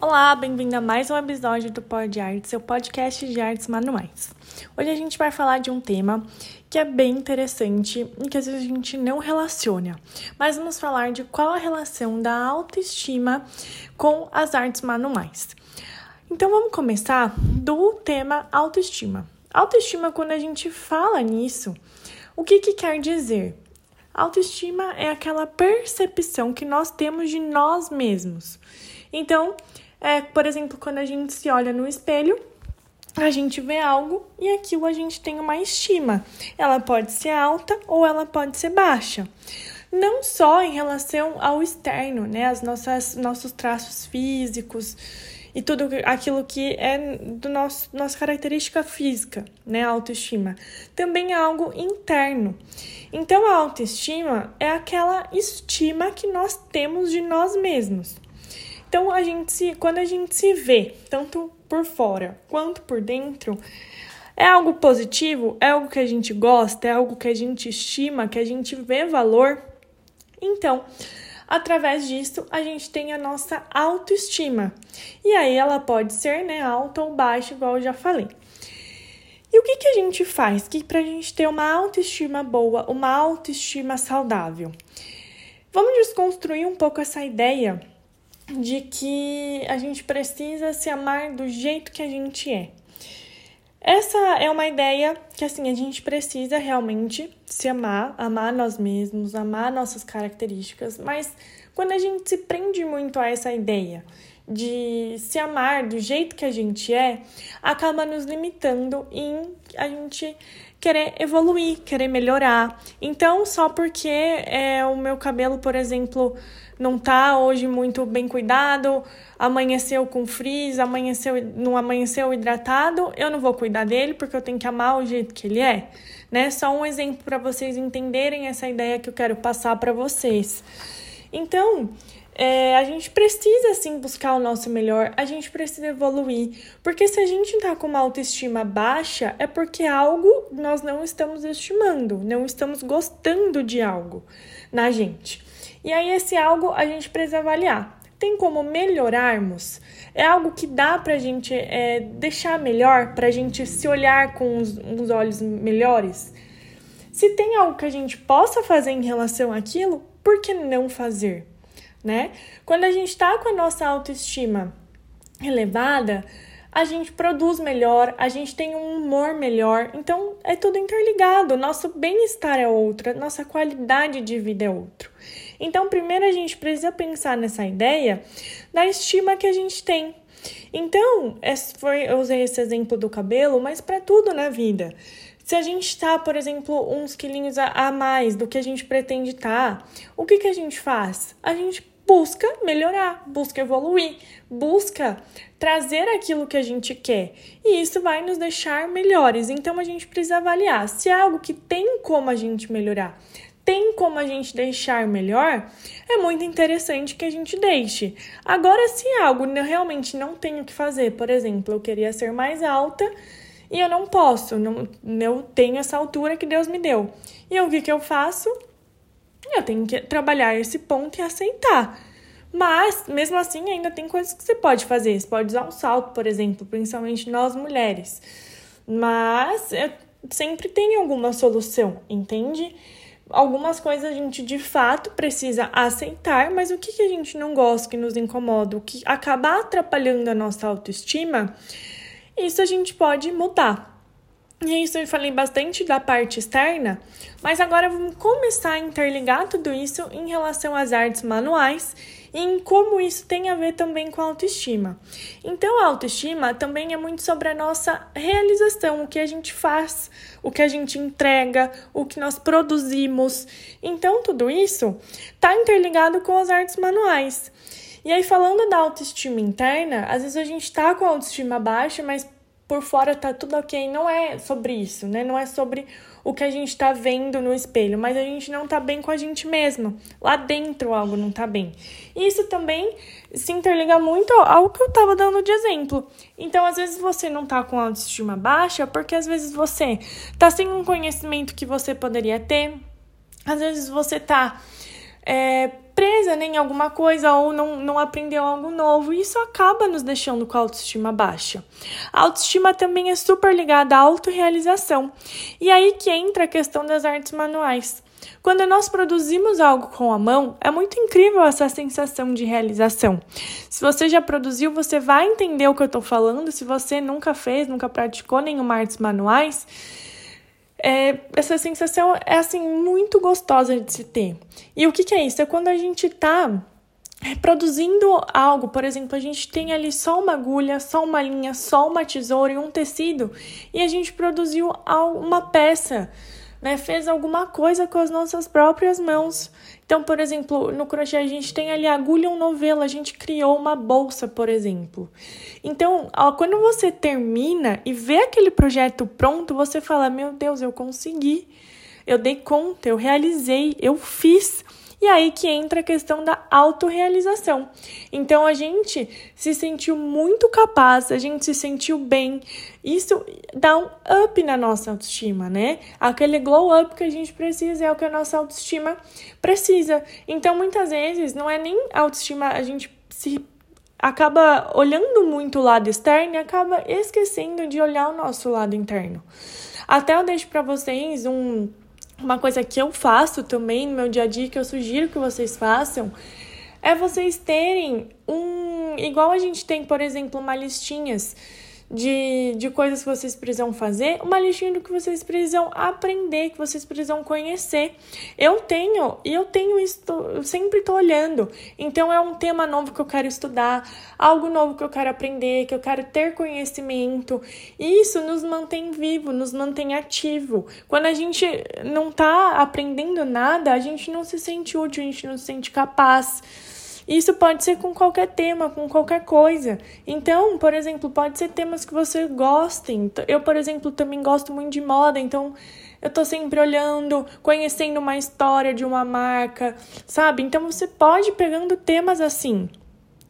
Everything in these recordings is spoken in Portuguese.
Olá, bem-vindo a mais um episódio do Pod Arts, seu podcast de artes manuais. Hoje a gente vai falar de um tema que é bem interessante e que às vezes a gente não relaciona, mas vamos falar de qual a relação da autoestima com as artes manuais. Então vamos começar do tema autoestima. Autoestima, quando a gente fala nisso, o que, que quer dizer? Autoestima é aquela percepção que nós temos de nós mesmos. Então, é, por exemplo, quando a gente se olha no espelho, a gente vê algo e aquilo a gente tem uma estima. Ela pode ser alta ou ela pode ser baixa. Não só em relação ao externo, né? As nossas nossos traços físicos e tudo aquilo que é do nosso nossa característica física, né, a autoestima. Também é algo interno. Então a autoestima é aquela estima que nós temos de nós mesmos. Então, a gente se, quando a gente se vê, tanto por fora quanto por dentro, é algo positivo, é algo que a gente gosta, é algo que a gente estima, que a gente vê valor. Então, através disso, a gente tem a nossa autoestima. E aí ela pode ser, né, alta ou baixa, igual eu já falei. E o que, que a gente faz que para a gente ter uma autoestima boa, uma autoestima saudável? Vamos desconstruir um pouco essa ideia de que a gente precisa se amar do jeito que a gente é. Essa é uma ideia que assim a gente precisa realmente se amar, amar nós mesmos, amar nossas características, mas quando a gente se prende muito a essa ideia de se amar do jeito que a gente é, acaba nos limitando em a gente querer evoluir, querer melhorar. Então, só porque é, o meu cabelo, por exemplo, não tá hoje muito bem cuidado, amanheceu com frizz, amanheceu, não amanheceu hidratado, eu não vou cuidar dele porque eu tenho que amar o jeito que ele é, né? Só um exemplo para vocês entenderem essa ideia que eu quero passar para vocês. Então, é, a gente precisa sim buscar o nosso melhor, a gente precisa evoluir, porque se a gente tá com uma autoestima baixa, é porque algo nós não estamos estimando, não estamos gostando de algo na gente. E aí, esse algo a gente precisa avaliar. Tem como melhorarmos? É algo que dá pra gente é, deixar melhor, pra gente se olhar com os olhos melhores? Se tem algo que a gente possa fazer em relação àquilo, por que não fazer? Né? Quando a gente tá com a nossa autoestima elevada, a gente produz melhor, a gente tem um humor melhor. Então é tudo interligado. Nosso bem-estar é outro, nossa qualidade de vida é outro. Então, primeiro a gente precisa pensar nessa ideia da estima que a gente tem. Então, foi, eu usei esse exemplo do cabelo, mas para tudo na vida. Se a gente está, por exemplo, uns quilinhos a, mais do que a gente pretende estar, tá, o que, que a gente faz? A gente busca melhorar, busca evoluir, busca trazer aquilo que a gente quer. E isso vai nos deixar melhores. Então a gente precisa avaliar se é algo que tem como a gente melhorar tem como a gente deixar melhor, é muito interessante que a gente deixe. Agora, se algo eu realmente não tenho que fazer, por exemplo, eu queria ser mais alta e eu não posso, não, eu tenho essa altura que Deus me deu. E o que, eu faço? Eu tenho que trabalhar esse ponto e aceitar. Mas, mesmo assim, ainda tem coisas que você pode fazer. Você pode usar um salto, por exemplo, principalmente nós mulheres. Mas é, sempre tem alguma solução, entende? Algumas coisas a gente de fato precisa aceitar, mas o que, que a gente não gosta, que nos incomoda, o que acaba atrapalhando a nossa autoestima, isso a gente pode mudar. E isso eu falei bastante da parte externa, mas agora vamos começar a interligar tudo isso em relação às artes manuais e em como isso tem a ver também com a autoestima. Então, a autoestima também é muito sobre a nossa realização, o que a gente faz, o que a gente entrega, o que nós produzimos. Então, tudo isso está interligado com as artes manuais. E aí, falando da autoestima interna, às vezes a gente está com a autoestima baixa, mas por fora tá tudo ok. Não é sobre isso, né? Não é sobre o que a gente tá vendo no espelho, mas a gente não tá bem com a gente mesma. Lá dentro algo não tá bem. Isso também se interliga muito ao que eu tava dando de exemplo. Então, às vezes você não tá com autoestima baixa porque às vezes você tá sem um conhecimento que você poderia ter. Às vezes você tá é, presa né, em alguma coisa ou não, não aprendeu algo novo. E isso acaba nos deixando com a autoestima baixa. A autoestima também é super ligada à autorrealização. E aí que entra a questão das artes manuais. Quando nós produzimos algo com a mão, é muito incrível essa sensação de realização. Se você já produziu, você vai entender o que eu estou falando. Se você nunca fez, nunca praticou nenhuma artes manuais, é, essa sensação é assim muito gostosa de se ter. E o que, que é isso? É quando a gente está produzindo algo, por exemplo, a gente tem ali só uma agulha, só uma linha, só uma tesoura e um tecido, e a gente produziu uma peça né, fez alguma coisa com as nossas próprias mãos. Então, por exemplo, no crochê a gente tem ali agulha um novelo, a gente criou uma bolsa, por exemplo. Então, ó, quando você termina e vê aquele projeto pronto, você fala: Meu Deus, eu consegui, eu dei conta, eu realizei, eu fiz. E aí que entra a questão da autorrealização. Então a gente se sentiu muito capaz, a gente se sentiu bem. Isso dá um up na nossa autoestima, né? Aquele glow up que a gente precisa é o que a nossa autoestima precisa. Então muitas vezes não é nem autoestima, a gente se acaba olhando muito o lado externo e acaba esquecendo de olhar o nosso lado interno. Até eu deixo para vocês um uma coisa que eu faço também no meu dia a dia, que eu sugiro que vocês façam, é vocês terem um. Igual a gente tem, por exemplo, uma listinhas de, de coisas que vocês precisam fazer, uma listinha do que vocês precisam aprender, que vocês precisam conhecer. Eu tenho, e eu tenho isso, eu sempre estou olhando. Então é um tema novo que eu quero estudar, algo novo que eu quero aprender, que eu quero ter conhecimento. E isso nos mantém vivo, nos mantém ativo. Quando a gente não está aprendendo nada, a gente não se sente útil, a gente não se sente capaz. Isso pode ser com qualquer tema, com qualquer coisa. Então, por exemplo, pode ser temas que você gostem. Eu, por exemplo, também gosto muito de moda, então eu tô sempre olhando, conhecendo uma história de uma marca, sabe? Então você pode ir pegando temas assim.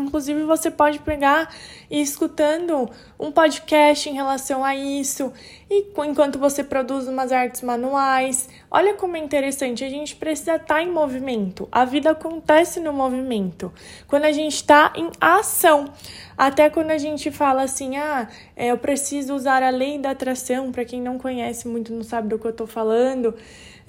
Inclusive, você pode pegar e escutando um podcast em relação a isso, e enquanto você produz umas artes manuais. Olha como é interessante, a gente precisa estar tá em movimento. A vida acontece no movimento. Quando a gente está em ação. Até quando a gente fala assim, ah, é, eu preciso usar a lei da atração, para quem não conhece muito, não sabe do que eu estou falando.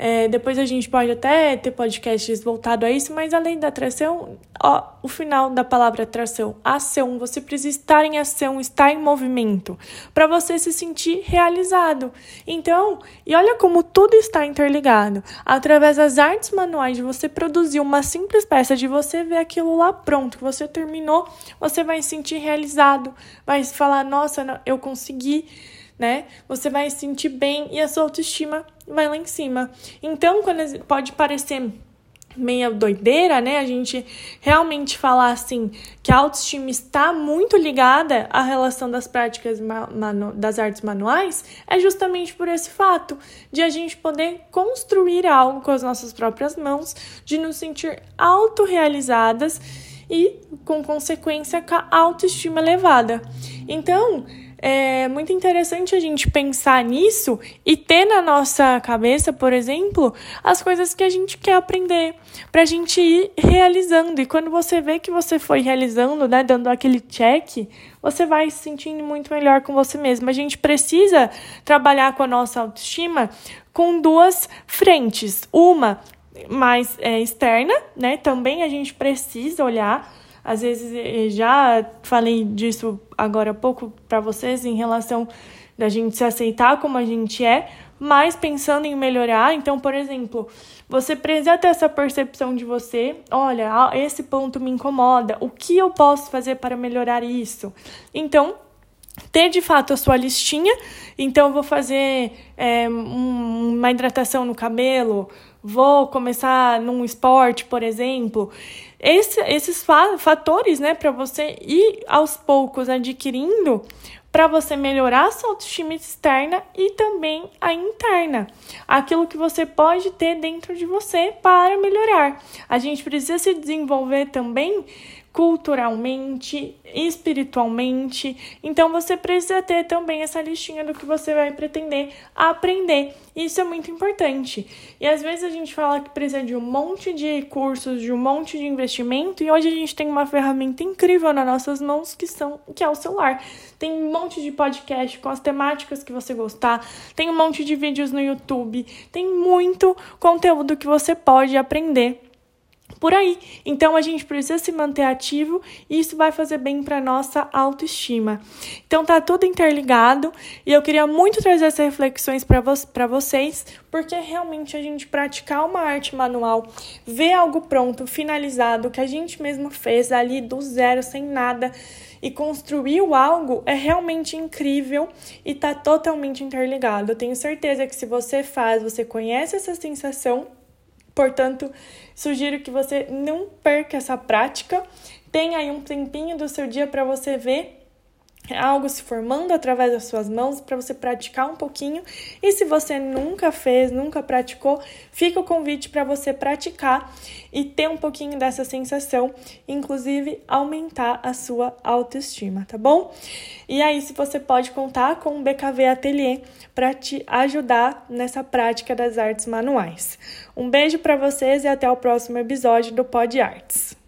É, depois a gente pode até ter podcasts voltado a isso, mas além da atração, ó, o final da palavra atração, ação, você precisa estar em ação, estar em movimento, para você se sentir realizado. Então, e olha como tudo está interligado. Através das artes manuais de você produzir uma simples peça, de você ver aquilo lá pronto, que você terminou, você vai se sentir realizado, vai falar: nossa, eu consegui né? Você vai se sentir bem e a sua autoestima vai lá em cima. Então, quando pode parecer meia doideira, né? A gente realmente falar assim que a autoestima está muito ligada à relação das práticas das artes manuais, é justamente por esse fato de a gente poder construir algo com as nossas próprias mãos, de nos sentir autorrealizadas e, com consequência, com a autoestima elevada. Então, é muito interessante a gente pensar nisso e ter na nossa cabeça, por exemplo, as coisas que a gente quer aprender, para a gente ir realizando. E quando você vê que você foi realizando, né, dando aquele check, você vai se sentindo muito melhor com você mesmo. A gente precisa trabalhar com a nossa autoestima com duas frentes. Uma mais é, externa, né? Também a gente precisa olhar às vezes, eh, já falei disso agora há pouco para vocês em relação da gente se aceitar como a gente é, mas pensando em melhorar. Então, por exemplo, você precisa ter essa percepção de você: olha, esse ponto me incomoda, o que eu posso fazer para melhorar isso? Então, ter de fato a sua listinha. Então, eu vou fazer é, um, uma hidratação no cabelo, vou começar num esporte, por exemplo. Esse, esses fatores, né, para você ir aos poucos adquirindo, para você melhorar a sua autoestima externa e também a interna. Aquilo que você pode ter dentro de você para melhorar. A gente precisa se desenvolver também culturalmente, espiritualmente. Então você precisa ter também essa listinha do que você vai pretender aprender. Isso é muito importante. E às vezes a gente fala que precisa de um monte de cursos, de um monte de investimento, e hoje a gente tem uma ferramenta incrível nas nossas mãos que são que é o celular. Tem um monte de podcast com as temáticas que você gostar, tem um monte de vídeos no YouTube, tem muito conteúdo que você pode aprender por aí. Então a gente precisa se manter ativo e isso vai fazer bem para nossa autoestima. Então tá tudo interligado e eu queria muito trazer essas reflexões para vo vocês, porque realmente a gente praticar uma arte manual, ver algo pronto, finalizado, que a gente mesmo fez ali do zero, sem nada, e construiu algo é realmente incrível e tá totalmente interligado. Eu tenho certeza que se você faz, você conhece essa sensação Portanto, sugiro que você não perca essa prática. Tenha aí um tempinho do seu dia para você ver algo se formando através das suas mãos para você praticar um pouquinho. E se você nunca fez, nunca praticou, fica o convite para você praticar e ter um pouquinho dessa sensação, inclusive aumentar a sua autoestima, tá bom? E aí, se você pode contar com o BKV Atelier para te ajudar nessa prática das artes manuais. Um beijo para vocês e até o próximo episódio do Pod Arts.